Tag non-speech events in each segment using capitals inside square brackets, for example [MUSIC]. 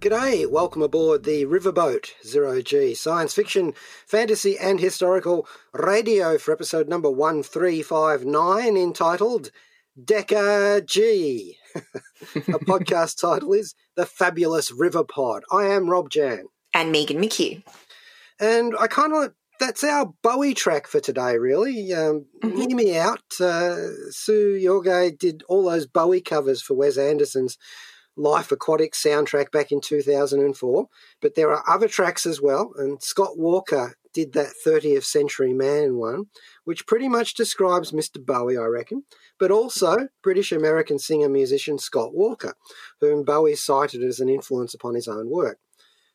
G'day, welcome aboard the Riverboat Zero G science fiction, fantasy, and historical radio for episode number 1359 entitled Deca G. [LAUGHS] A podcast title is The Fabulous River Pod. I am Rob Jan. And Megan McKeough. And I kind of, that's our Bowie track for today, really. Um, Mhm. Hear me out. Uh, Seu Jorge did all those Bowie covers for Wes Anderson's Life Aquatic soundtrack back in 2004. But there are other tracks as well, and Scott Walker did that 30th Century Man one, which pretty much describes Mr. Bowie, I reckon, but also British American singer musician Scott Walker, whom Bowie cited as an influence upon his own work.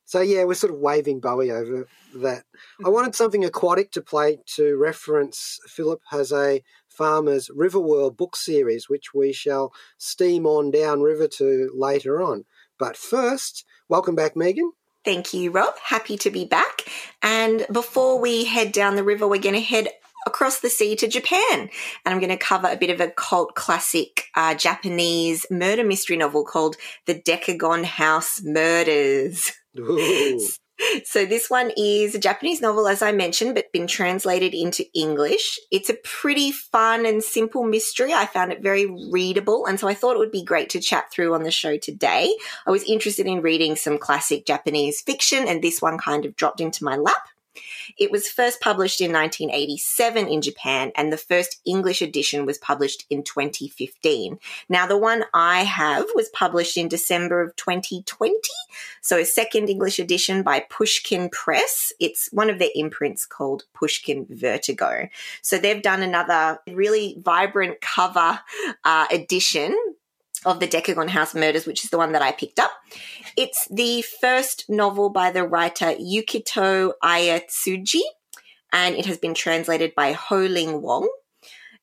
So, yeah, we're sort of waving Bowie over that. I wanted something aquatic to play to reference Philip José Farmer's Riverworld book series, which we shall steam on downriver to later on. But first, welcome back, Megan. Thank you, Rob. Happy to be back. And before we head down the river, we're going to head across the sea to Japan. And I'm going to cover a bit of a cult classic uh, Japanese murder mystery novel called The Decagon House Murders. Ooh. [LAUGHS] [LAUGHS] So this one is a Japanese novel, as I mentioned, but been translated into English. It's a pretty fun and simple mystery. I found it very readable, and so I thought it would be great to chat through on the show today. I was interested in reading some classic Japanese fiction, and this one kind of dropped into my lap. It was first published in 1987 in Japan, and the first English edition was published in 2015. Now, the one I have was published in December of 2020. So, a second English edition by Pushkin Press. It's one of their imprints called Pushkin Vertigo. So, they've done another really vibrant cover uh, edition of the Decagon House Murders, which is the one that I picked up. It's the first novel by the writer Yukito Ayatsuji, and it has been translated by Ho Ling Wong.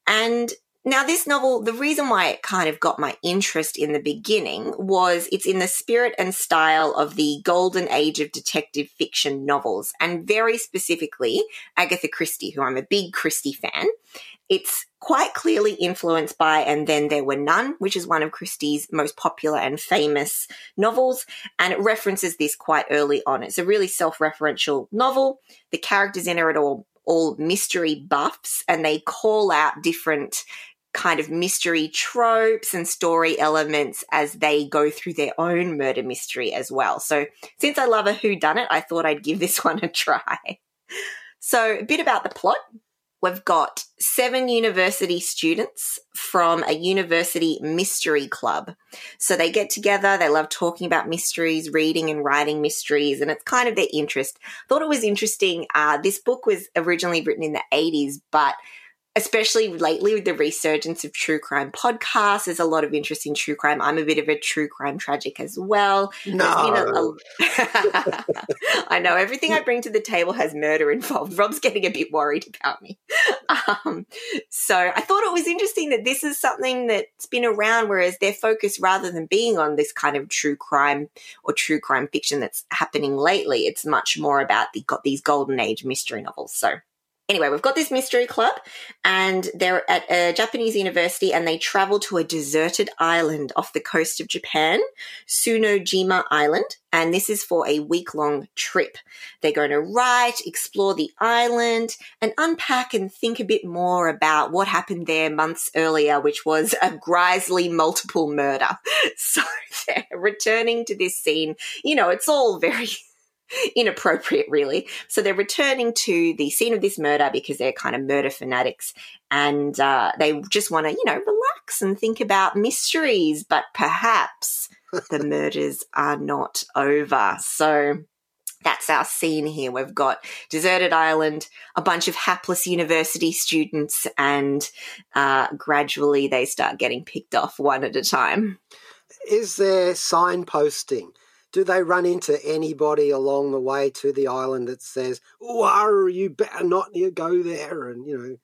And now, this novel, the reason why it kind of got my interest in the beginning was it's in the spirit and style of the golden age of detective fiction novels, and very specifically Agatha Christie, who I'm a big Christie fan. It's quite clearly influenced by And Then There Were None, which is one of Christie's most popular and famous novels, and it references this quite early on. It's a really self referential novel. The characters in it are all, all mystery buffs, and they call out different kind of mystery tropes and story elements as they go through their own murder mystery as well. So, since I love a who done it, I thought I'd give this [LAUGHS] one a try. So, a bit about the plot. We've got seven university students from a university mystery club. So they get together, they love talking about mysteries, reading and writing mysteries, and it's kind of their interest. Thought it was interesting. Uh, this book was originally written in the 80s, but especially lately with the resurgence of true crime podcasts, there's a lot of interest in true crime. I'm a bit of a true crime tragic as well. Been a- No. a- [LAUGHS] I know everything I bring to the table has murder involved. [LAUGHS] Rob's getting a bit worried about me. Um, so I thought it was interesting that this is something that's been around, whereas their focus, rather than being on this kind of true crime or true crime fiction that's happening lately, it's much more about the got these golden age mystery novels. So anyway, we've got this mystery club, and they're at a Japanese university, and they travel to a deserted island off the coast of Japan, Tsunojima Island, and this is for a week long trip. They're going to write, explore the island, and unpack and think a bit more about what happened there months earlier, which was a grisly multiple murder. [LAUGHS] So they're returning to this scene. You know, it's all very [LAUGHS] inappropriate, really. So they're returning to the scene of this murder because they're kind of murder fanatics and uh, they just want to, you know, relax and think about mysteries, but perhaps [LAUGHS] the murders are not over. So that's our scene here. We've got deserted island, a bunch of hapless university students, and uh, gradually they start getting picked off one at a time. Is there signposting? Do they run into anybody along the way to the island that says, "Oh, you better not go there," and you know?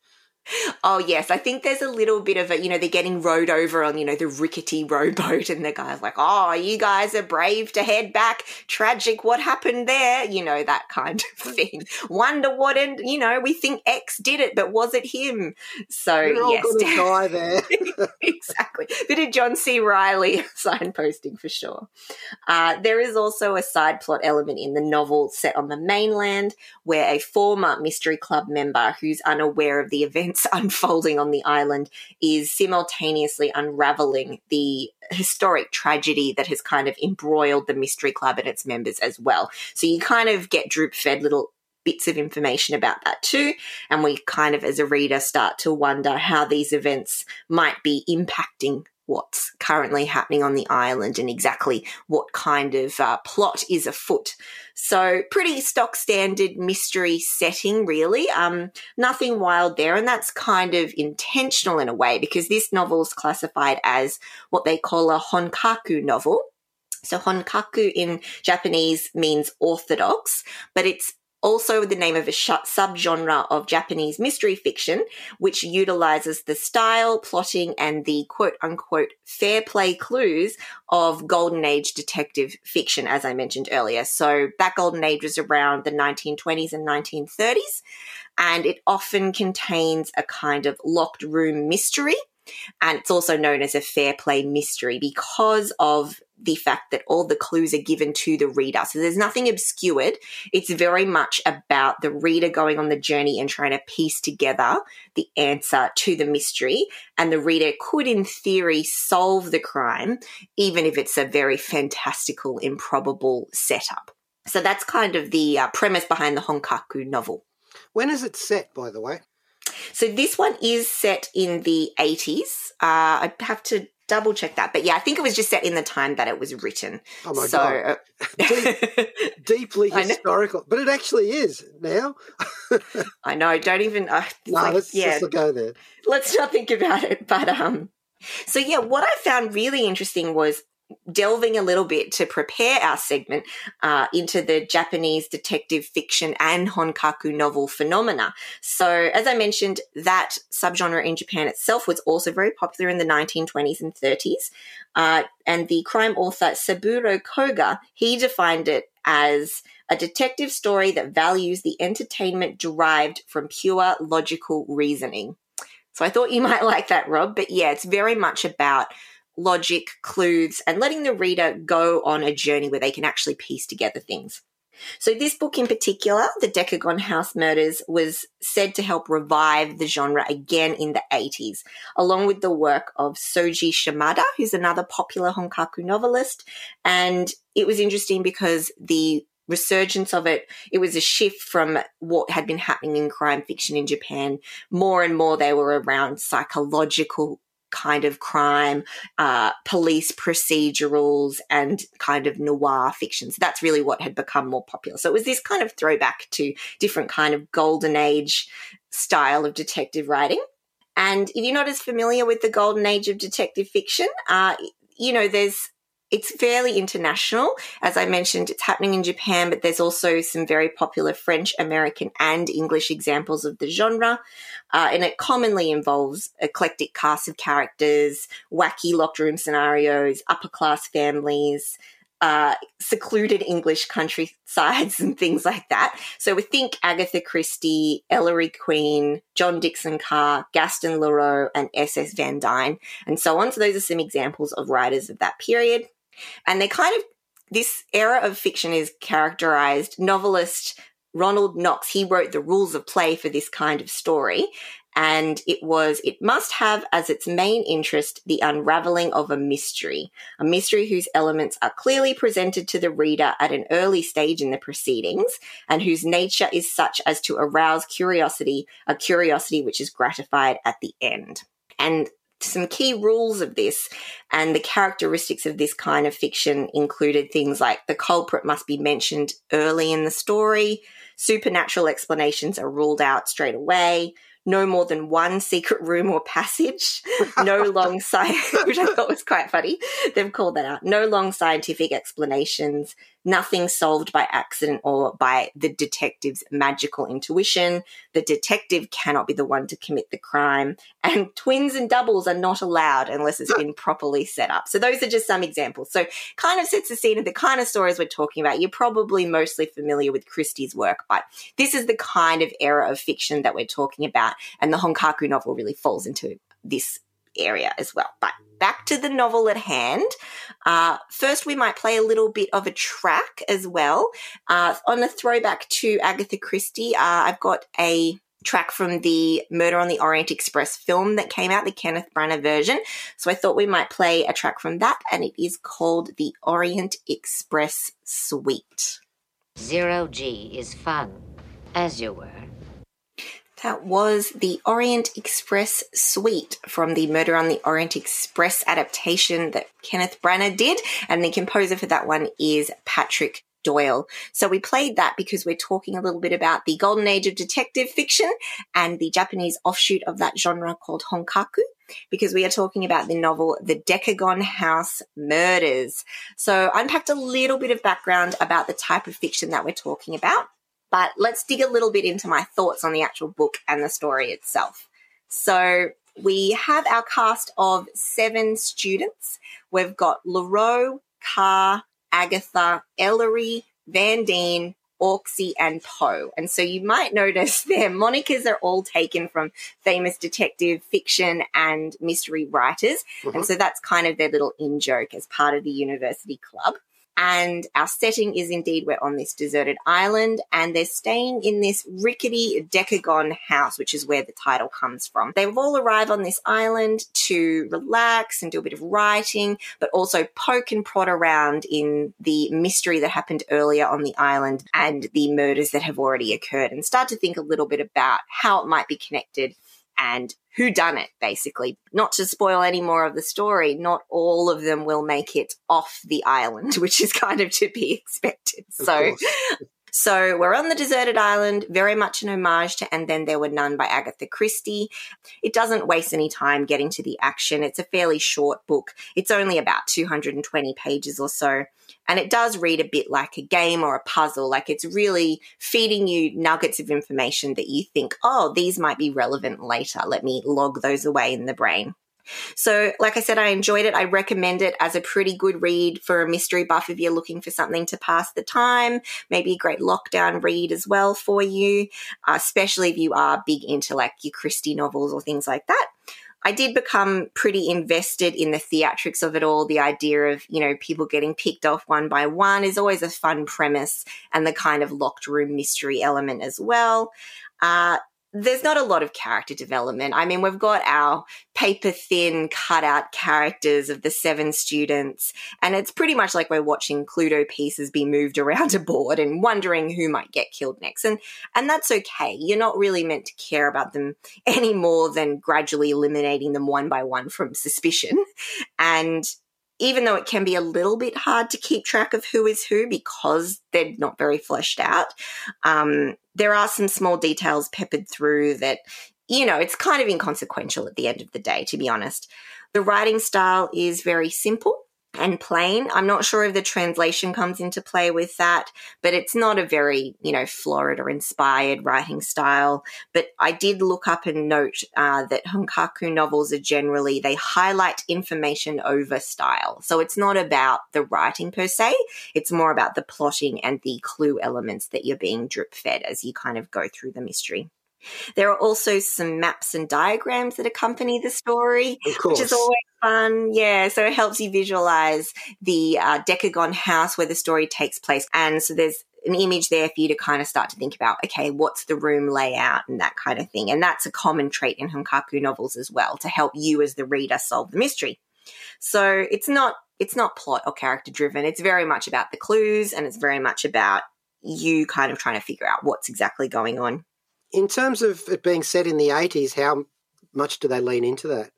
Oh yes, I think there's a little bit of a you know they're getting rowed over on you know the rickety [LAUGHS] rowboat, and the guy's like, "Oh, you guys are brave to head back. Tragic, what happened there? You know that kind of thing. Wonder what and you know we think X did it, but was it him? So You're yes, [LAUGHS] die there. [LAUGHS] exactly. Bit of John C. Riley signposting for sure. Uh, there is also a side plot element in the novel set on the mainland where a former Mystery Club member who's unaware of the events [LAUGHS] unfolding on the island is simultaneously unraveling the historic tragedy that has kind of embroiled the Mystery Club and its members as well. So you kind of get droop fed little bits of information about that too. And we kind of, as a reader, start to wonder how these events might be impacting what's currently happening on the island and exactly what kind of uh, plot is afoot. So, pretty stock standard mystery setting, really. Um, nothing wild there, and that's kind of intentional in a way because this novel is classified as what they call a honkaku novel. So honkaku in Japanese means orthodox, but it's also the name of a subgenre of Japanese mystery fiction, which utilizes the style, plotting, and the quote unquote fair play clues of golden age detective fiction, as I mentioned earlier. So that golden age was around the 1920s and 1930s, and it often contains a kind of locked room mystery. And it's also known as a fair play mystery because of the fact that all the clues are given to the reader. So there's nothing obscured. It's very much about the reader going on the journey and trying to piece together the answer to the mystery. And the reader could, in theory, solve the crime, even if it's a very fantastical, improbable setup. So that's kind of the uh, premise behind the Honkaku novel. When is it set, by the way? So this one is set in the 80s. Uh, I have to double check that. But yeah, I think it was just set in the time that it was written. Oh my so, god, Deep, [LAUGHS] deeply historical, but it actually is now. [LAUGHS] I know. Don't even. Uh, no, like, let's yeah, just go there. let's not think about it. But um, so yeah, what I found really interesting was delving a little bit to prepare our segment uh, into the Japanese detective fiction and honkaku novel phenomena. So, as I mentioned, that subgenre in Japan itself was also very popular in the 1920s and 30s. Uh, and the crime author Saburo Koga, he defined it as a detective story that values the entertainment derived from pure logical reasoning. So I thought you [LAUGHS] might like that, Rob. But yeah, it's very much about logic, clues, and letting the reader go on a journey where they can actually piece together things. So, this book in particular, The Decagon House Murders, was said to help revive the genre again in the 80s, along with the work of Soji Shimada, who's another popular Honkaku novelist. And it was interesting because the resurgence of it, it was a shift from what had been happening in crime fiction in Japan. More and more, they were around psychological kind of crime, uh, police procedurals, and kind of noir fiction. So that's really what had become more popular. So it was this kind of throwback to different kind of golden age style of detective writing. And if you're not as familiar with the golden age of detective fiction, uh, you know, there's it's fairly international. As I mentioned, it's happening in Japan, but there's also some very popular French, American, and English examples of the genre. Uh, and it commonly involves eclectic casts of characters, wacky locked room scenarios, upper class families, uh, secluded English countrysides [LAUGHS] and things like that. So we think Agatha Christie, Ellery Queen, John Dickson Carr, Gaston Leroux, and S.S. Van Dyne, and so on. So those are some examples of writers of that period. And they kind of, this era of fiction is characterized, novelist Ronald Knox, he wrote the rules of play for this kind of story. And it was, it must have as its main interest the unraveling of a mystery, a mystery whose elements are clearly presented to the reader at an early stage in the proceedings and whose nature is such as to arouse curiosity, a curiosity which is gratified at the end. And some key rules of this and the characteristics of this kind of fiction included things like the culprit must be mentioned early in the story, supernatural explanations are ruled out straight away, no more than one secret room or passage, no [LAUGHS] long science, [LAUGHS] which I thought was quite funny. They've called that out. No long scientific explanations, nothing solved by accident or by the detective's magical intuition. The detective cannot be the one to commit the crime, and [LAUGHS] twins and doubles are not allowed unless it's been properly set up. So those are just some examples. So kind of sets the scene of the kind of stories we're talking about. You're probably mostly familiar with Christie's work, but this is the kind of era of fiction that we're talking about, and the Honkaku novel really falls into this area as well. But back to the novel at hand. Uh, first, we might play a little bit of a track as well. Uh, on a throwback to Agatha Christie, uh, I've got a track from the Murder on the Orient Express film that came out, the Kenneth Branagh version. So I thought we might play a track from that, and it is called the Orient Express Suite. Zero G is fun, as you were. That was the Orient Express suite from the Murder on the Orient Express adaptation that Kenneth Branagh did. And the composer for that one is Patrick Doyle. So we played that because we're talking a little bit about the golden age of detective fiction and the Japanese offshoot of that genre called Honkaku because we are talking about the novel The Decagon House Murders. So I unpacked a little bit of background about the type of fiction that we're talking about. But let's dig a little bit into my thoughts on the actual book and the story itself. So we have our cast of seven students. We've got Leroux, Carr, Agatha, Ellery, Vandene, Orczy, and Poe. And so you might notice [LAUGHS] their monikers are all taken from famous detective fiction and mystery writers. Mm-hmm. And so that's kind of their little in joke as part of the university club. And our setting is indeed we're on this deserted island and they're staying in this rickety decagon house, which is where the title comes from. They've all arrived on this island to relax and do a bit of writing, but also poke and prod around in the mystery that happened earlier on the island and the murders that have already occurred and start to think a little bit about how it might be connected and who done it basically not to spoil any more of the story not all of them will make it off the island [LAUGHS] which is kind of to be expected of so. So we're on the deserted island, very much an homage to And Then There Were None by Agatha Christie. It doesn't waste any time getting to the action. It's a fairly short book. It's only about 220 pages or so. And it does read a bit like a game or a puzzle. Like it's really feeding you nuggets of information that you think, oh, these might be relevant later. Let me log those away in the brain. So, like I said, I enjoyed it. I recommend it as a pretty good read for a mystery buff if you're looking for something to pass the time. Maybe a great lockdown read as well for you, uh, especially if you are big into like your Christie novels or things like that. I did become pretty invested in the theatrics of it all. The idea of, you know, people getting picked off one by one is always a fun premise and the kind of locked room mystery element as well. Uh, there's not a lot of character development. I mean, we've got our paper thin cutout characters of the seven students, and it's pretty much like we're watching Cluedo pieces be moved [LAUGHS] around a board and wondering who might get killed next. And and that's okay. You're not really meant to care about them [LAUGHS] any more than gradually eliminating them one by one from suspicion. And even though it can be a little bit hard to keep track of who is who because they're not very fleshed out, um, there are some small details peppered through that, you know, it's kind of inconsequential at the end of the day, to be honest. The writing style is very simple and plain. I'm not sure if the translation comes into play with that, but it's not a very, you know, florid or inspired writing style. But I did look up and note uh, that Honkaku novels are generally, they highlight information over style. So it's not about the writing per se, it's more about the plotting and the clue elements that you're being drip fed as you kind of go through the mystery. There are also some maps and diagrams that accompany the story, which is always fun. Yeah, so it helps you visualize the uh, Decagon house where the story takes place. And so there's an image there for you to kind of start to think about, okay, what's the room layout and that kind of thing. And that's a common trait in Honkaku novels as well to help you as the reader solve the mystery. So it's not it's not plot or character driven. It's very much about the clues and it's very much about you kind of trying to figure out what's exactly going on. In terms of it being set in the 80s, how much do they lean into that?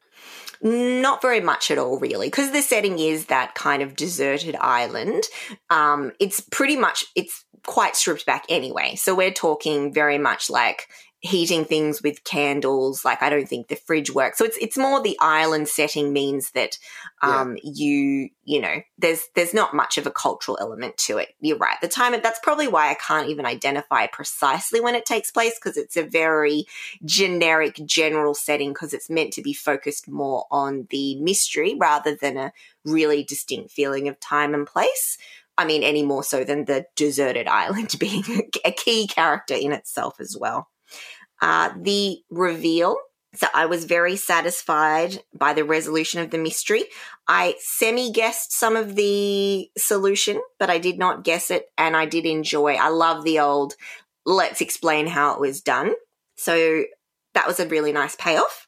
Not very much at all, really, because the setting is that kind of deserted island. Um, it's pretty much it's quite stripped back anyway. So we're talking very much like heating things with candles. Like I don't think the fridge works. So it's it's more the island setting means that um yeah. you you know there's there's not much of a cultural element to it. You're right. The time that's probably why I can't even identify precisely when it takes place because it's a very generic general setting because it's meant to be focused more on the mystery rather than a really distinct feeling of time and place. I mean, any more so than the deserted [LAUGHS] island being a key character in itself as well. Uh, the reveal. So I was very satisfied by the resolution of the mystery. I semi guessed some of the solution, but I did not guess it, and I did enjoy. I love the old let's explain how it was done. So that was a really nice payoff.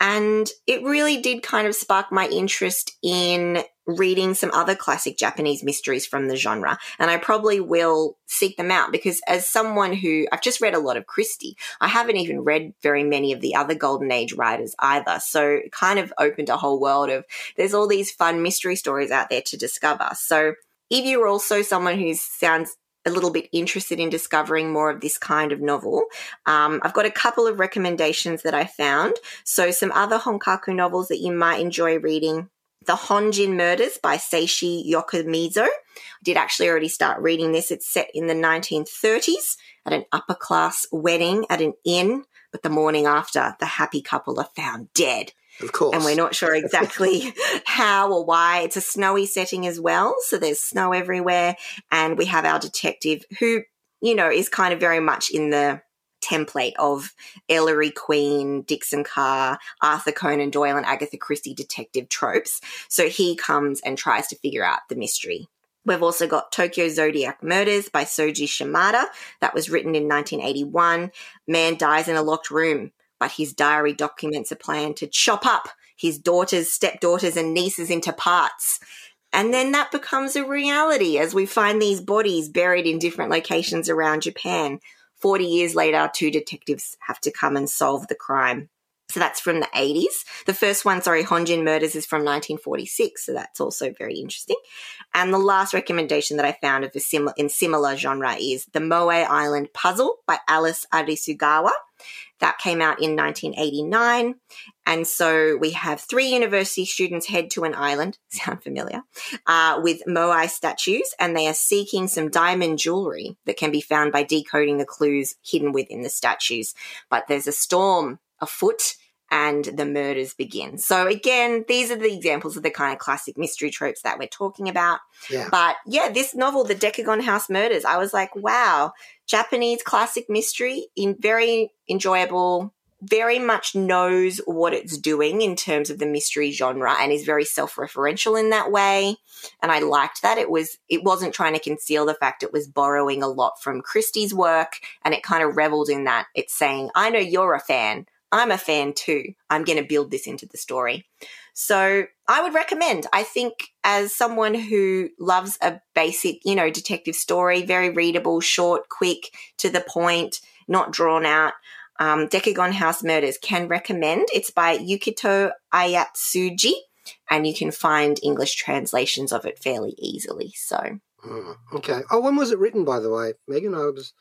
And it really did kind of spark my interest in reading some other classic Japanese mysteries from the genre. And I probably will seek them out because as someone who I've just read a lot of Christie, I haven't even read very many of the other Golden Age writers either. So kind of opened a whole world of there's all these fun mystery stories out there to discover. So if you're also someone who sounds a little bit interested in discovering more of this kind of novel, um, I've got a couple of recommendations that I found. So, some other Honkaku novels that you might enjoy reading. The Honjin Murders by Seishi Yokomizo. I did actually already start reading this. It's set in the 1930s at an upper class wedding at an inn, but the morning after, the happy couple are found dead. Of course. And we're not sure exactly [LAUGHS] how or why. It's a snowy setting as well. So there's snow everywhere. And we have our detective who, you know, is kind of very much in the template of Ellery Queen, Dickson Carr, Arthur Conan Doyle, and Agatha Christie detective tropes. So he comes and tries to figure out the mystery. We've also got Tokyo Zodiac Murders by Soji Shimada. That was written in 1981. Man dies in a locked room but his diary documents a plan to chop up his daughters, stepdaughters, and nieces into parts. And then that becomes a reality as we find these bodies buried in different locations around Japan. 40 years later, two detectives have to come and solve the crime. So that's from the 80s. The first one, sorry, Honjin Murders is from 1946. So that's also very interesting. And the last recommendation that I found of a sim- in similar genre is The Moai Island Puzzle by Alice Arisugawa. That came out in 1989. And so we have three university students head to an island, [LAUGHS] sound familiar, uh, with Moai statues, and they are seeking some diamond jewelry that can be found by decoding the clues hidden within the statues. But there's a storm afoot and the murders begin. So again, these are the examples of the kind of classic mystery tropes that we're talking about. Yeah. But yeah, this novel, The Decagon House Murders, I was like, wow, Japanese classic mystery in very enjoyable, very much knows what it's doing in terms of the mystery genre and is very self-referential in that way. And I liked that. It was it wasn't trying to conceal the fact it was borrowing a lot from Christie's work and it kind of reveled in that. It's saying, I know you're a fan. I'm a fan too. I'm going to build this into the story. So I would recommend. I think as someone who loves a basic, you know, detective story, very readable, short, quick, to the point, not drawn out, um, Decagon House Murders can recommend. It's by Yukito Ayatsuji, and you can find English translations of it fairly easily. So Mm, okay. Oh, when was it written, by the way, Megan? I was.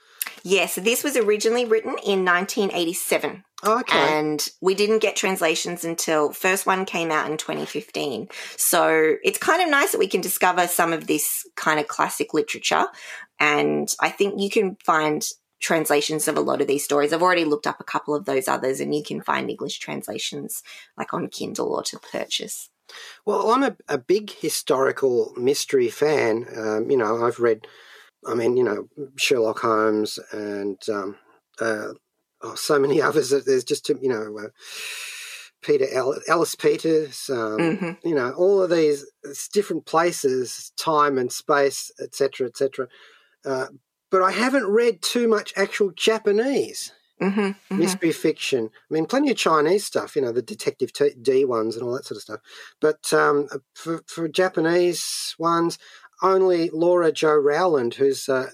Yes, this was originally written in 1987. Oh, okay. And we didn't get translations until first one came out in 2015. So it's kind of nice that we can discover some of this kind of classic literature. And I think you can find translations of a lot of these stories. I've already looked up a couple of those others, and you can find English translations like on Kindle or to purchase. Well, I'm a, a big historical mystery fan. Um, you know, I've read, I mean, you know, Sherlock Holmes and um, uh, oh, so many [LAUGHS] others. That there's just, you know, uh, Peter Ellis Peters, um, mm-hmm. you know, all of these different places, time and space, etc., etc. Uh, but I haven't read too much actual Japanese. Mm-hmm, mm-hmm. mystery fiction. I mean, plenty of Chinese stuff, you know, the Detective T- D ones and all that sort of stuff. But um, for, for Japanese ones, only Laura Jo Rowland, who's uh,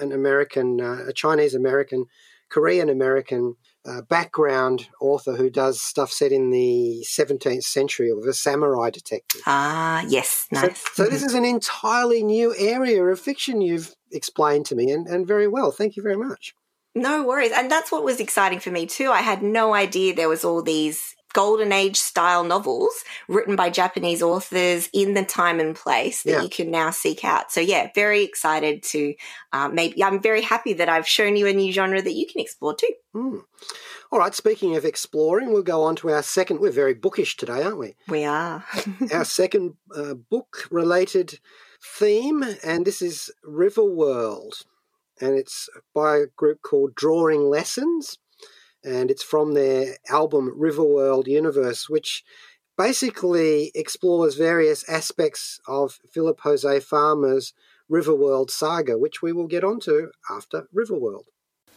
an American, uh, a Chinese American, Korean American uh, background author who does stuff set in the 17th century of a samurai detective. Ah, yes, So, nice. so this is an entirely new area of fiction you've explained to me, and, and very well. Thank you very much. No worries. And that's what was exciting for me too. I had no idea there was all these golden age style novels written by Japanese authors in the time and place that Yeah. you can now seek out. So yeah, very excited to uh, maybe I'm very happy that I've shown you a new genre that you can explore too. Hmm. All right, speaking of exploring, we'll go on to our second. We're very bookish today, aren't we? We are. [LAUGHS] our second uh, book related theme, and this is Riverworld. And it's by a group called Drawing Lessons. And it's from their album Riverworld Universe, which basically explores various aspects of Philip José Farmer's Riverworld saga, which we will get onto after Riverworld.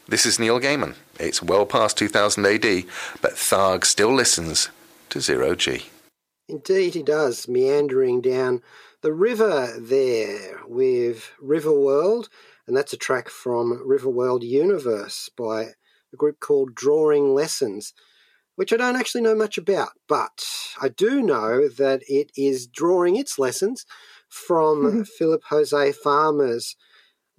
This is Neil Gaiman. It's well past 2000 AD, but Tharg still listens to Zero G. Indeed, he does, meandering down the river there with Riverworld, and that's a track from Riverworld Universe by a group called Drawing Lessons, which I don't actually know much about, but I do know that it is drawing its lessons from mm-hmm. Philip José Farmer's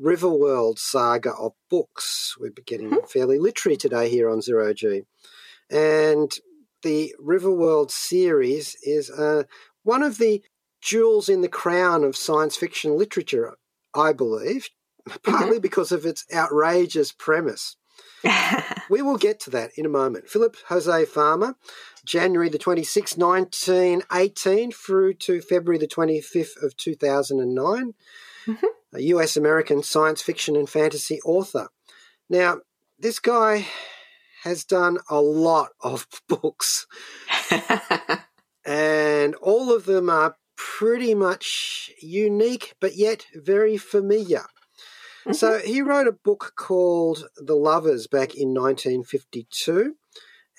Riverworld saga of books. We're getting mm-hmm. fairly literary today here on Zero G. And the Riverworld series is uh, one of the jewels in the crown of science fiction literature, I believe, [LAUGHS] partly mm-hmm. because of its outrageous premise. [LAUGHS] We will get to that in a moment. Philip José Farmer, January the 26th, 1918 through to February the 25th of 2009, mm-hmm. a US American science fiction and fantasy author. Now, this guy has done a lot of [LAUGHS] books, and all of them are pretty much unique but yet very familiar. So he wrote a book called The Lovers back in 1952,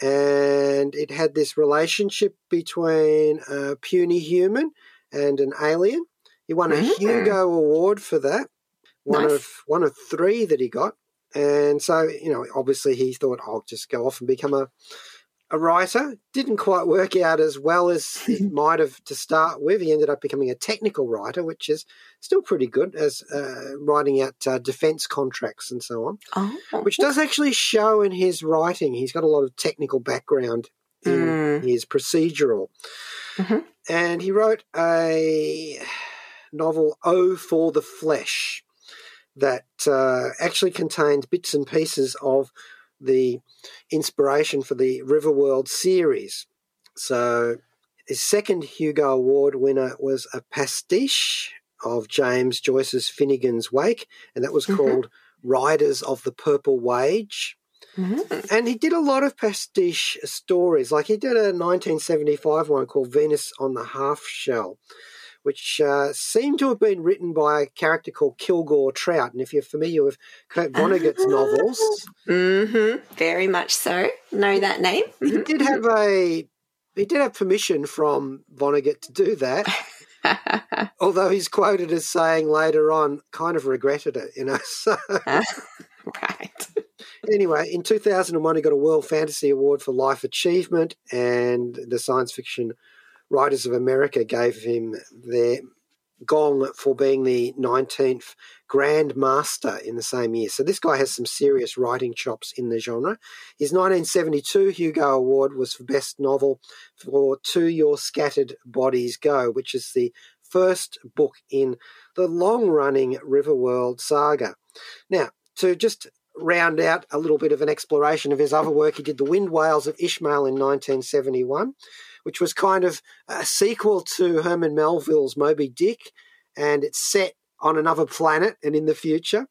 and it had this relationship between a puny human and an alien. He won a Mm. Hugo Award for that, one Nice. of one of three that he got. And so, you know, obviously he thought, I'll just go off and become a a writer. Didn't quite work out as well as he [LAUGHS] might have to start with. He ended up becoming a technical writer, which is still pretty good as uh, writing out uh, defense contracts and so on, oh, which does actually show in his writing. He's got a lot of technical background in Mm. his procedural. Mhm. And he wrote a novel, Owe for the Flesh, that uh, actually contains bits and pieces of the inspiration for the Riverworld series. So his second Hugo Award winner was a pastiche of James Joyce's Finnegan's Wake, and that was Mhm. called Riders of the Purple Wage. Mhm. And he did a lot of pastiche stories. Like he did a 1975 one called Venus on the Half Shell, which uh, seemed to have been written by a character called Kilgore Trout. And if you're familiar with Kurt Vonnegut's novels, hmm Very much so. Know that name? he did have a he did have permission from Vonnegut to do that. [LAUGHS] Although he's quoted as saying later on, kind of regretted it, you know. [LAUGHS] So [LAUGHS] right. anyway, in 2001, he got a World Fantasy Award for Life Achievement, and the Science Fiction Writers of America gave him their gong for being the 19th Grand Master in the same year. So this guy has some serious writing chops in the genre. His 1972 Hugo Award was for Best Novel for To Your Scattered Bodies Go, which is the first book in the long running Riverworld saga. Now, to just round out a little bit of an exploration of his other work, he did The Wind Whales of Ishmael in 1971, which was kind of a sequel to Herman Melville's Moby Dick, and it's set on another planet and in the future.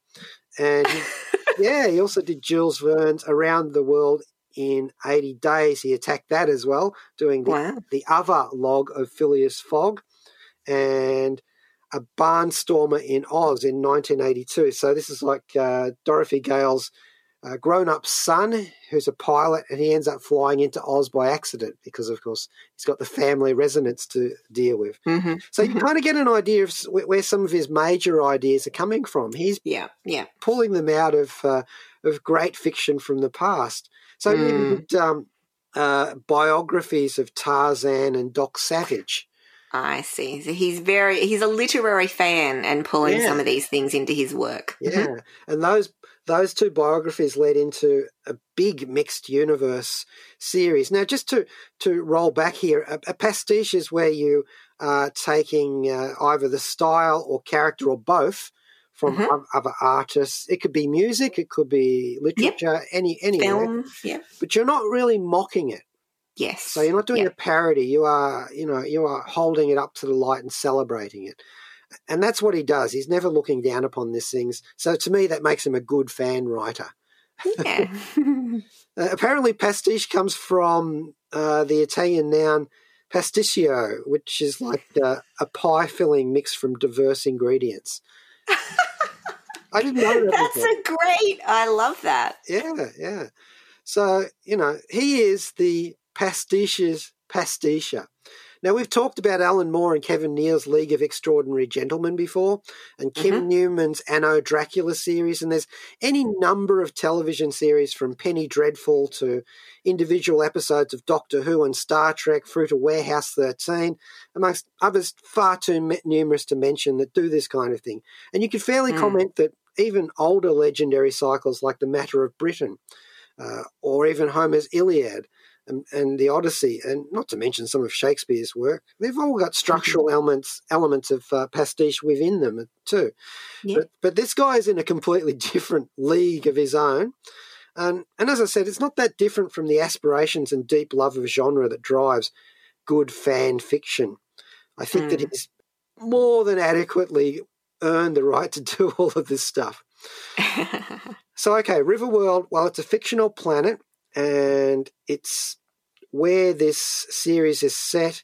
And [LAUGHS] yeah, he also did Jules Verne's Around the World in 80 Days. He attacked that as well, doing the, Wow. the other log of Phileas Fogg and a barnstormer in Oz in 1982. So this is like uh, Dorothy Gale's uh, grown-up son, who's a pilot, and he ends up flying into Oz by accident because, of course, he's got the family resonance to deal with. hmm So you kind of get an idea of where some of his major ideas are coming from. He's Yeah. Yeah. pulling them out of uh, of great fiction from the past. So Mm. did um, uh, biographies of Tarzan and Doc Savage. I see. So he's very he's a literary fan and pulling Yeah. some of these things into his work. Yeah, Mhm. and those those two biographies led into a big mixed universe series. Now, just to to roll back here, a, a pastiche is where you are taking uh, either the style or character or both from Mhm. other artists. It could be music, it could be literature, any anywhere, Film. Yeah. but you're not really mocking it. Yes. So you're not doing Yeah. a parody. You are, you know, you are holding it up to the light and celebrating it. And that's what he does. He's never looking down upon these things. So to me, that makes him a good fan writer. Yeah. [LAUGHS] Uh, apparently, pastiche comes from uh, the Italian noun pasticcio, which is like uh, a pie filling mixed from diverse ingredients. I didn't know that That's before. a great. I love that. Yeah, yeah. So, you know, he is the pastiche's pasticher. Now, we've talked about Alan Moore and Kevin O'Neill's League of Extraordinary Gentlemen before, and Kim Newman's Anno Dracula series, and there's any number of television series from Penny Dreadful to individual episodes of Doctor Who and Star Trek through to Warehouse 13, amongst others far too numerous to mention that do this kind of thing. And you could fairly Mm. comment that even older legendary cycles like The Matter of Britain, uh, or even Homer's Iliad and, and the Odyssey, and not to mention some of Shakespeare's work, they've all got structural elements elements of uh, pastiche within them too. Yeah. But but this guy is in a completely [LAUGHS] different league of his own. And, and as I said, it's not that different from the aspirations and deep love of genre that drives good fan fiction. I think that Mm. he's more than adequately earned the right to [LAUGHS] do all of this stuff. [LAUGHS] So, okay, Riverworld, well, it's a fictional planet and it's where this series is set.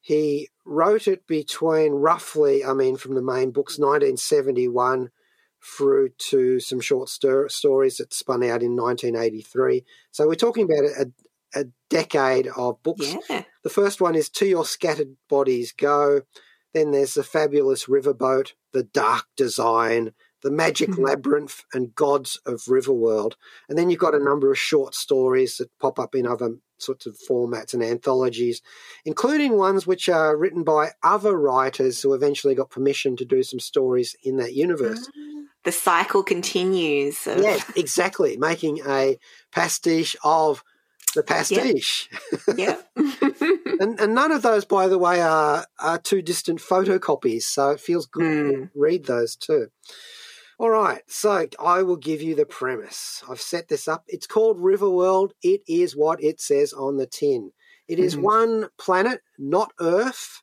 He wrote it between roughly, I mean, from the main books, 1971 through to some short sto- stories that spun out in 1983. So, we're talking about a, a decade of books. yeah. The first one is To Your Scattered Bodies Go. Then there's The Fabulous Riverboat, The Dark Design, The Magic Mhm. Labyrinth, and Gods of Riverworld. And then you've got a number of short stories that pop up in other sorts of formats and anthologies, including ones which are written by other writers who eventually got permission to do some stories in that universe. The cycle continues. Of, Yes, exactly. Making a pastiche of the pastiche. Yeah. [LAUGHS] And, and none of those, by the way, are, are too distant photocopies, so it feels good to Mm. read those too. All right, so I will give you the premise. I've set this up. It's called Riverworld. It is what it says on the tin. It is Mhm. one planet, not Earth,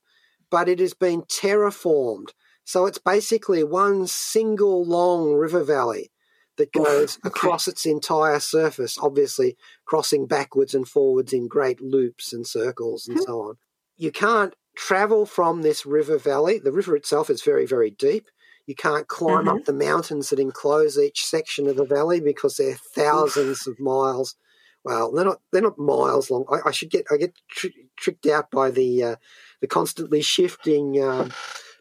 but it has been terraformed. So it's basically one single long river valley that goes okay. across its entire surface, obviously crossing backwards and forwards in great loops and circles and Mhm. so on. You can't travel from this river valley. The river itself is very, very deep. You can't climb Mhm. up the mountains that enclose each section of the valley because they're thousands of miles. Well, they're not. They're not miles long. I, I should get. I get tr- tricked out by the uh, the constantly shifting um,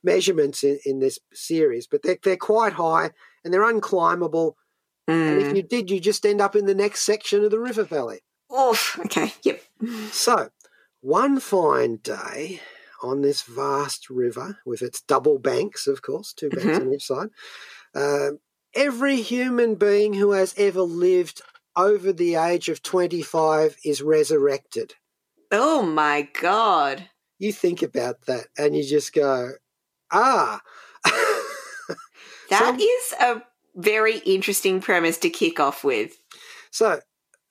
measurements in, in this series, but they're they're quite high and they're unclimbable. And if Mm. you did, you just end up in the next section of the river valley. Oof. Okay. Yep. So, one fine day on this vast river, with its double banks, of course, two banks on each side, uh, every human being who has ever lived over the age of 25 is resurrected. Oh my god. You think about that and you just go, ah. [LAUGHS] That So- is a very interesting premise to kick off with. So,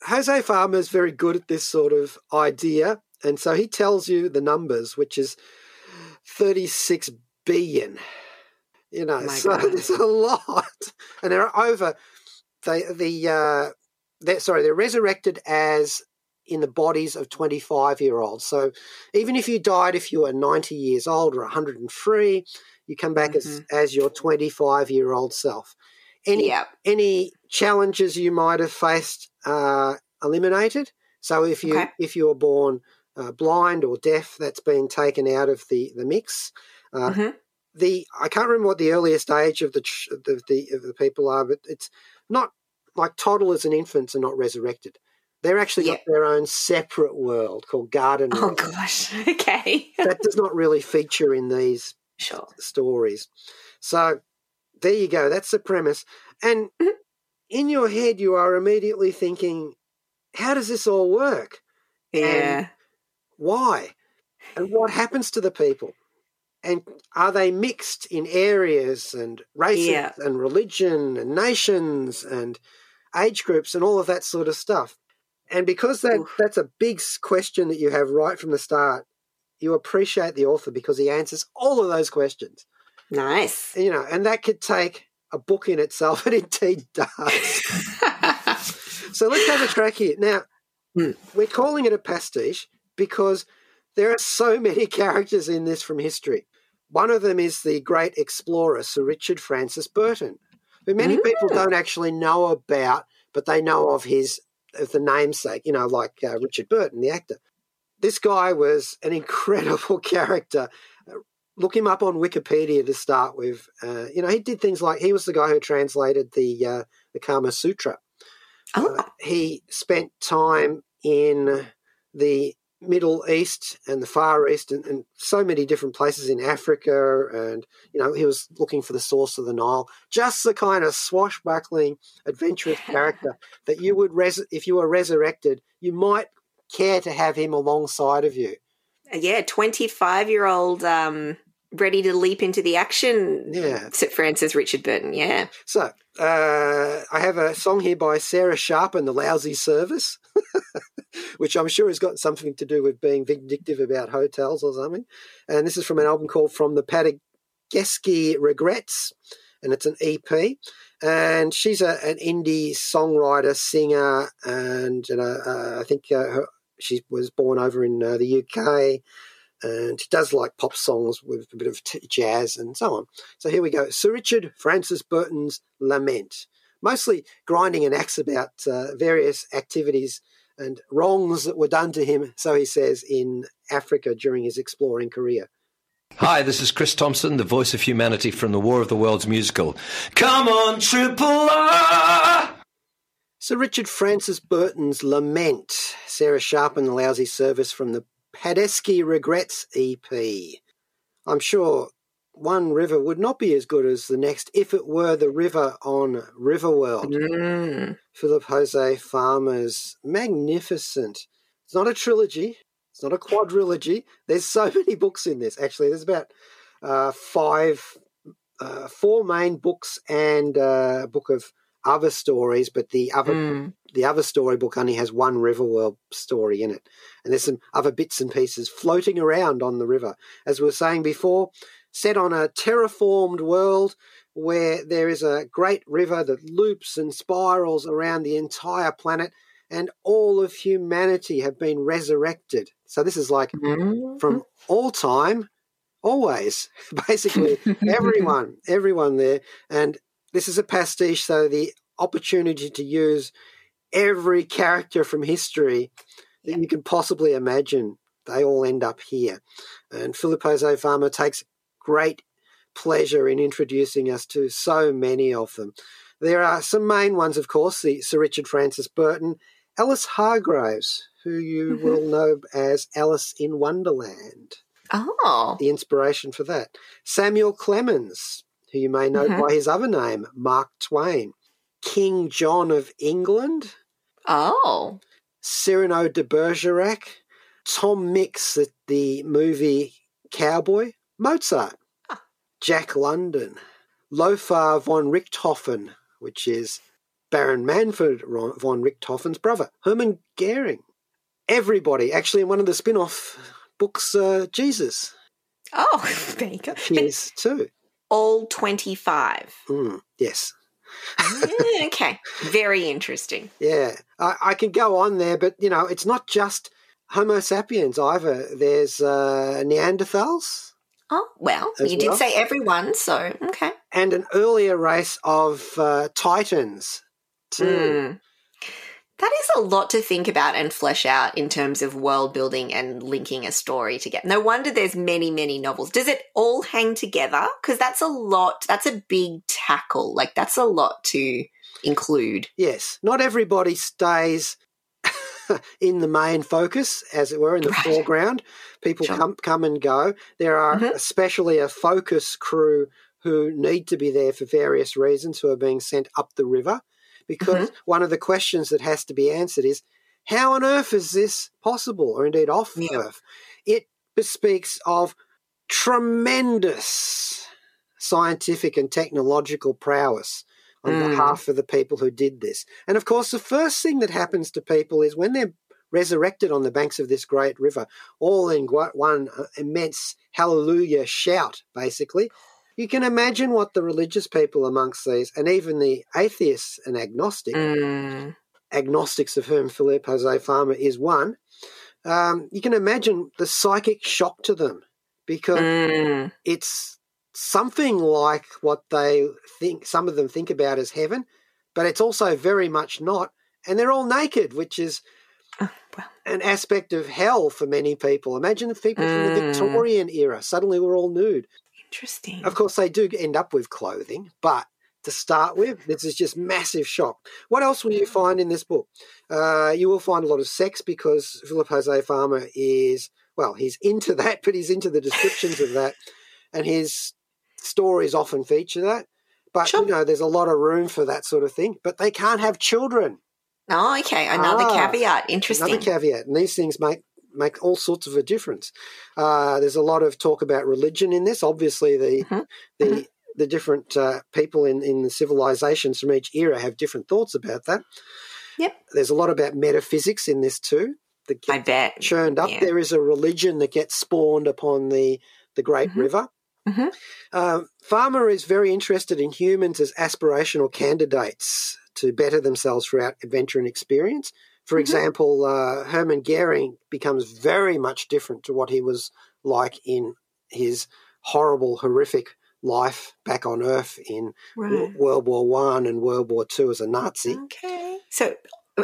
José Farmer is very good at this sort of idea. And so he tells you the numbers, which is 36 billion. You know, Oh so [LAUGHS] God. there's a lot. And they're over, they, the, uh, they're, sorry, they're resurrected as in the bodies of 25 year olds. So even if you died if you were 90 years old or 103, you come back as, Mhm. as your 25 year old self. Any Yeah. any challenges you might have faced are eliminated. So if you Okay. if you were born uh, blind or deaf, that's been taken out of the the mix. Uh, Mhm. The I can't remember what the earliest age of the the, the of the people are, but it's not like toddlers and infants are not resurrected. They're actually got their own separate world called Garden. Oh World. gosh. [LAUGHS] Okay. that does not really feature in these Sure. stories. So there you go. That's the premise. And Mhm. in your head, you are immediately thinking, how does this all work? Yeah. Why? And what happens to the people? And are they mixed in areas and races Yeah. and religion and nations and age groups and all of that sort of stuff? And because that, Oof. that's a big question that you have right from the start, you appreciate the author because he answers all of those questions. Nice. You know, and that could take a book in itself, [LAUGHS] and indeed does. [LAUGHS] So let's have a track here. Now, Hmm. we're calling it a pastiche because there are so many [LAUGHS] characters in this from history. One of them is the great explorer, Sir Richard Francis Burton, who many people Mm. don't actually know about, but they know of his of the namesake, you know, like uh, Richard Burton, the actor. This guy was an [LAUGHS] incredible character. Uh, Look him up on Wikipedia to start with. Uh, you know, he did things like he was the guy who translated the uh, the Kama Sutra oh. he spent time in the Middle East and the Far East and, and so many different places in Africa. And, you know, he was looking for the source of the Nile. Just the kind of swashbuckling, adventurous character [LAUGHS] that you would, res- if you were resurrected, you might care to have him alongside of you. Yeah, 25 year old um, ready to leap into the action. Yeah. Sir Francis Richard Burton. Yeah. So uh, I have a song here by Sarah Sharp and the Lousy Service, [LAUGHS] which I'm sure has got something to do with being vindictive about hotels or something. And this is from an album called From the Padageski Regrets, and it's an EP. And she's a, an indie songwriter, singer, and you know, uh, I think uh, her, she was born over in uh, the UK. And she does like pop songs with a bit of t- jazz and so on. So here we go. Sir Richard Francis Burton's Lament, mostly grinding an axe about uh, various activities and wrongs that were done to him, so he says, in Africa during his exploring career. Hi, this is Chris Thompson, the voice of humanity from the War of the Worlds musical. Come on, Triple R! Sir Richard Francis Burton's Lament, Sarah Sharp and the Lousy Service from the Padeski Regrets EP. I'm sure one river would not be as good as the next if it were the river on Riverworld. Mm. Philip José Farmer's magnificent. It's not a trilogy. It's not a quadrilogy. There's so [LAUGHS] many books in this. Actually, there's about uh, five, uh, four main books and uh, a book of other stories. But the other Mm. the other storybook only has one Riverworld story in it, and there's some other bits and pieces floating around on the river. As we were saying before, set on a terraformed world where there is a great river that loops and spirals around the entire planet, and all of humanity have been resurrected. So this is like Mm. from all time, always, [LAUGHS] basically everyone, [LAUGHS] everyone there. And this is a pastiche, so the opportunity to use every character from history that Yeah. you can possibly imagine, they all end up here. And Filippo Farmer takes great pleasure in introducing us to so many of them. There are some main ones, of course, the Sir Richard Francis Burton, Alice Hargreaves, who you Mhm. will know as Alice in Wonderland Oh. the inspiration for that. Samuel Clemens, who you may know Mhm. by his other name, Mark Twain. King John of England, Oh. Cyrano de Bergerac, Tom Mix, the, the movie Cowboy, Mozart, Ah. Jack London, Lothar von Richthofen, which is Baron Manfred von Richthofen's brother, Hermann Goering. Everybody, actually, in one of the spin off books, uh, Jesus, Oh, [LAUGHS] there you go. But too. all 25. Mm, yes. Yeah, okay. Very interesting. Yeah, I, I can go on there, but you know, it's not just Homo sapiens either. There's uh, Neanderthals Oh, well, you did say everyone, so okay. and an earlier race of uh, Titans too. Mm. That is a lot to think about and flesh out in terms of world building and linking a story together. No wonder there's many, many novels. Does it all hang together? Because that's a lot. That's a big tackle. Like that's a lot to include. Yes, not everybody stays [LAUGHS] in the main focus, as it were, in the Right. foreground. People Sure. come come and go. There are Mhm. especially a focus crew who need to be there for various reasons, who are being sent up the river. Because one of the questions that has to be answered is, how on earth is this possible, or indeed off Yeah. earth? It bespeaks of tremendous scientific and technological prowess on Mm. behalf of the people who did this. And of course, the first thing that happens to people is when they're resurrected on the banks of this great river, all in one uh, immense hallelujah shout, basically. You can imagine what the religious people amongst these, and even the atheists and agnostic, Mm. agnostics of whom Philip José Farmer is one, um, you can imagine the psychic shock to them because Mm. it's something like what they think some of them think about as heaven, but it's also very much not. And they're all naked, which is Oh, well. an aspect of hell for many people. Imagine the people from the Mm. Victorian era. Suddenly we're all nude. Interesting. Of course, they do end up with clothing, but to start with, this is just massive shock. What else will you find in this book? Uh, you will find a lot of sex because Philip José Farmer is, well, he's into [LAUGHS] that, but he's into the descriptions of that. And his stories often feature that. But, Sure. you know, there's a lot of room for that sort of thing. But they can't have children. Oh, okay. Another Ah, caveat. Interesting. Another caveat, and these things make make all sorts of a difference. Uh, there's a lot of talk about religion in this. Obviously, the Mhm, the mhm. the different uh, people in in the civilizations from each era have different thoughts about that. Yep. There's a lot about metaphysics in this too. That I bet. churned up. yeah. There is a religion that gets spawned upon the the great Mhm. river. Mhm. Um, Farmer is very interested in humans as aspirational candidates to better themselves throughout adventure and experience. For Mhm. example, uh, Hermann Goering becomes very much different to what he was like in his horrible, horrific life back on Earth in Right. World War One and World War Two as a Nazi. Okay. So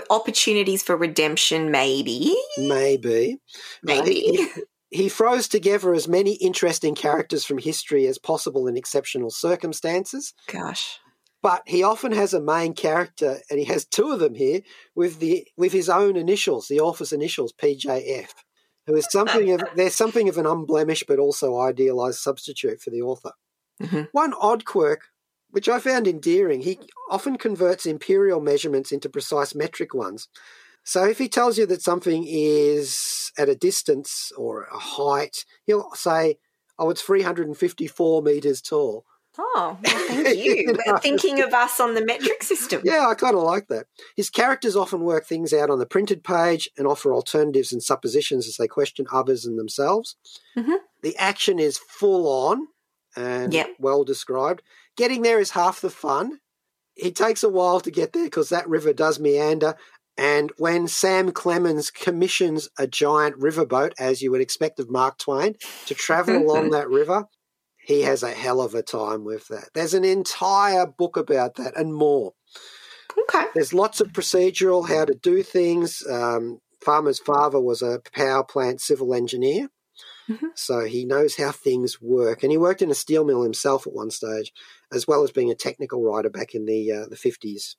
opportunities for redemption, maybe. Maybe. Uh, Maybe. he, [LAUGHS] he throws together as many interesting characters from history as possible in exceptional circumstances. Gosh. but he often has a main character, and he has two of them here with the with his own initials, the author's initials, PJF, who is something of [LAUGHS] there's something of an unblemished but also idealized substitute for the author. Mhm. One odd quirk, which I found endearing, he often converts imperial measurements into precise metric ones. So if he tells you that something is at a distance or a height, he'll say, "Oh, it's 354 meters tall." Oh, well, [LAUGHS] thank you. You know. Thinking of us on the metric system. Yeah, I kind of like that. His characters often work things out on the printed page and offer alternatives and suppositions as they question others and themselves. Mhm. The action is full on and Yep. well described. Getting there is half the fun. It takes a while to get there because that river does meander. And when Sam Clemens commissions a giant riverboat, as you would expect of Mark Twain, to travel along that river, he has a hell of a time with that. There's an entire book about that and more. Okay. There's lots of procedural, how to do things. Um, Farmer's father was a power plant civil engineer, Mhm. so he knows how things work. And he worked in a steel mill himself at one stage, as well as being a technical writer back in the uh, the 50s.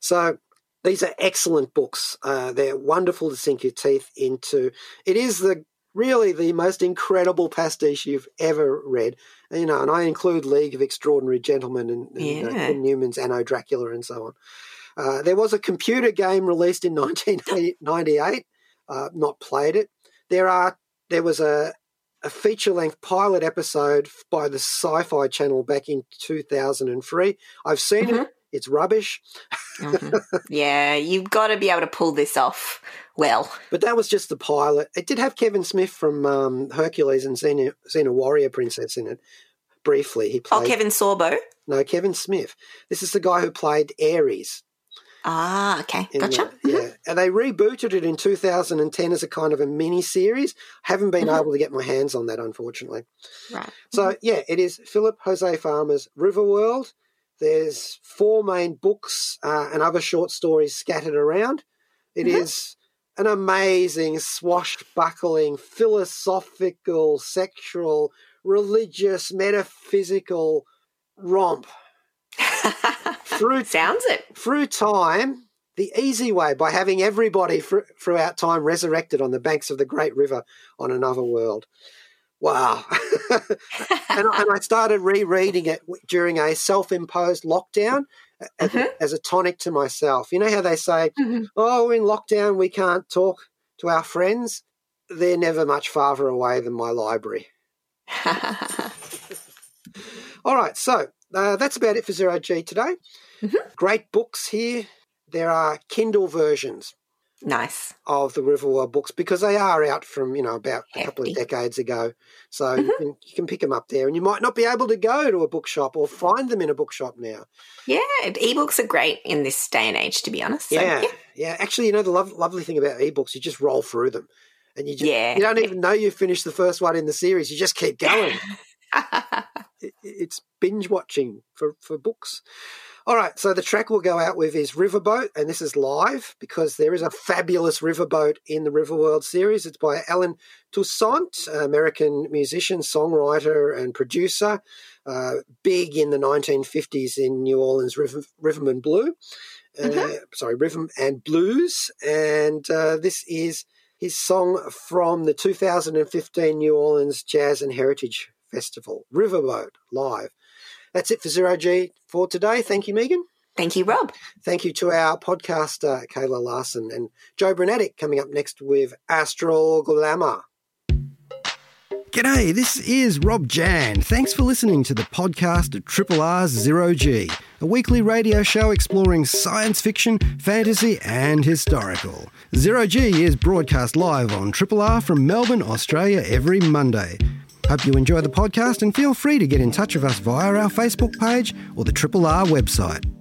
So these are excellent books. Uh, they're wonderful to sink your teeth into. It is the really the most incredible pastiche you've ever read. And, you know, and I include League of Extraordinary Gentlemen and, and uh, Yeah. Kim Newman's Anno Dracula and so on. Uh, there was a computer game released in [LAUGHS] 1998. Uh, not played it. There are there was a a feature length pilot episode by the Sci-Fi Channel back in 2003. I've seen it. It's rubbish, Mhm. yeah, you've got to be able to pull this off well. but that was just the pilot. It did have Kevin Smith from um, Hercules and Xena, Xena Warrior Princess in it briefly. He played, Oh, Kevin Sorbo. no Kevin Smith. This is the guy who played Ares. Ah, okay. in Gotcha. the- yeah, and they rebooted it in 2010 as a kind of a mini series. Haven't been Mhm. able to get my hands on that, unfortunately. Right. So yeah, it is Philip José Farmer's Riverworld. There's four main books uh, and other short stories scattered around. It is Mhm. an amazing, swashbuckling, philosophical, sexual, religious, metaphysical romp [LAUGHS] through Sounds it. through time, the easy way by having everybody fr- throughout time resurrected on the banks of the great river on another world. Wow. [LAUGHS] and, I- and I started rereading it during a self imposed lockdown as, Mhm. as a tonic to myself. You know how they say, Mhm. oh, in lockdown we can't talk to our friends? They're never much farther away than my library. [LAUGHS] All right, so uh, that's about it for Zero G today. Mhm. Great books here. There are Kindle versions nice. of the Riverworld books because they are out from you know about a couple of decades ago. So you, mm-hmm. can, you can pick them up there, and you might not be able to go to a bookshop or find them in a bookshop now. Yeah, ebooks are great in this day and age, to be honest. So, yeah, yeah. Actually, you know the lov lovely thing about ebooks, you just roll through them, and you just, Yeah. you don't even know you finished the first one in the series. You just keep [LAUGHS] going. it, it's binge watching for, for books. All right, so the track we'll go out with is Riverboat, and this is live because there is a fabulous riverboat in the Riverworld series. It's by Allen Toussaint, American musician, songwriter, and producer, uh, big in the 1950s in New Orleans river, Riverman Blue. Uh, Mhm. Sorry, Rhythm and Blues. And uh, this is his song from the 2015 New Orleans Jazz and Heritage Festival, Riverboat, live. That's it for Zero G for today. Thank you, Megan. Thank you, Rob. Thank you to our podcaster, Kayla Larson, and Joe Brunetic coming up next with Astral Glamour. G'day, this is Rob Jan. Thanks for listening to the podcast of Triple R's Zero G, a weekly radio show exploring science fiction, fantasy, and historical. Zero G is broadcast live on Triple R from Melbourne, Australia every Monday. Hope you enjoy the podcast and feel free to get in touch with us via our Facebook page or the Triple R website.